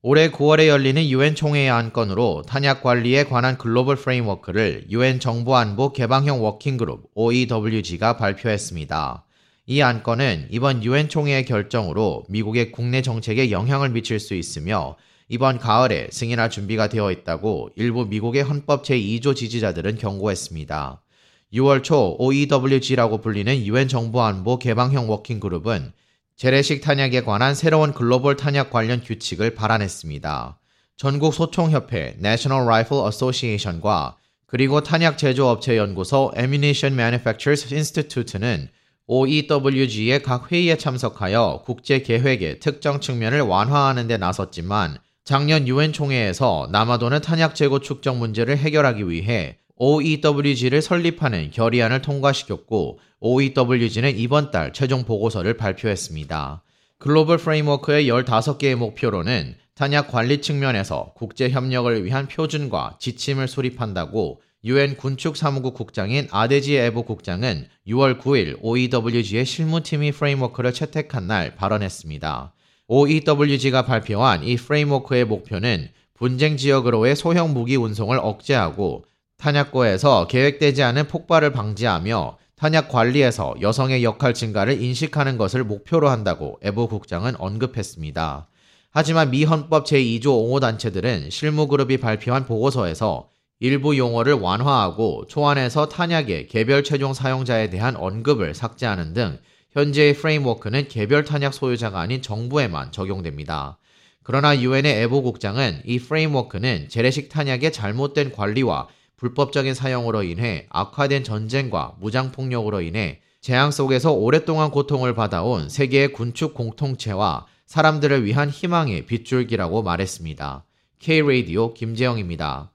올해 9월에 열리는 유엔 총회의 안건으로 탄약 관리에 관한 글로벌 framework를 유엔 정보안보 개방형 working group OEWG가 발표했습니다. 이 안건은 이번 유엔 총회의 결정으로 미국의 국내 정책에 영향을 미칠 수 있으며 이번 가을에 승인할 준비가 되어 있다고 일부 미국의 헌법 제2조 지지자들은 경고했습니다. 6월 초 OEWG라고 불리는 유엔 정보안보 개방형 working group은 재래식 탄약에 관한 새로운 글로벌 탄약 관련 규칙을 발안했습니다. 전국 소총협회 National Rifle Association과 그리고 탄약 제조업체 연구소 Ammunition Manufacturers Institute는 OEWG의 각 회의에 참석하여 국제 계획의 특정 측면을 완화하는 데 나섰지만 작년 유엔 총회에서 남아도는 탄약 재고 축적 문제를 해결하기 위해 OEWG를 설립하는 결의안을 통과시켰고 OEWG는 이번 달 최종 보고서를 발표했습니다. 글로벌 framework의 15개의 목표로는 탄약 관리 측면에서 국제 협력을 위한 표준과 지침을 수립한다고 유엔 군축 사무국 국장인 아데지 에보 국장은 6월 9일 OEWG의 실무팀이 framework를 채택한 날 발언했습니다. OEWG가 발표한 이 framework의 목표는 분쟁 지역으로의 소형 무기 운송을 억제하고 탄약고에서 계획되지 않은 폭발을 방지하며 탄약 관리에서 여성의 역할 증가를 인식하는 것을 목표로 한다고 에보 국장은 언급했습니다. 하지만 미 헌법 제2조 옹호단체들은 실무그룹이 발표한 보고서에서 일부 용어를 완화하고 초안에서 탄약의 개별 최종 사용자에 대한 언급을 삭제하는 등 현재의 프레임워크는 개별 탄약 소유자가 아닌 정부에만 적용됩니다. 그러나 유엔의 에보 국장은 이 프레임워크는 재래식 탄약의 잘못된 관리와 불법적인 사용으로 인해 악화된 전쟁과 무장폭력으로 인해 재앙 속에서 오랫동안 고통을 받아온 세계의 군축 공통체와 사람들을 위한 희망의 빗줄기라고 말했습니다. K-Radio 김재영입니다.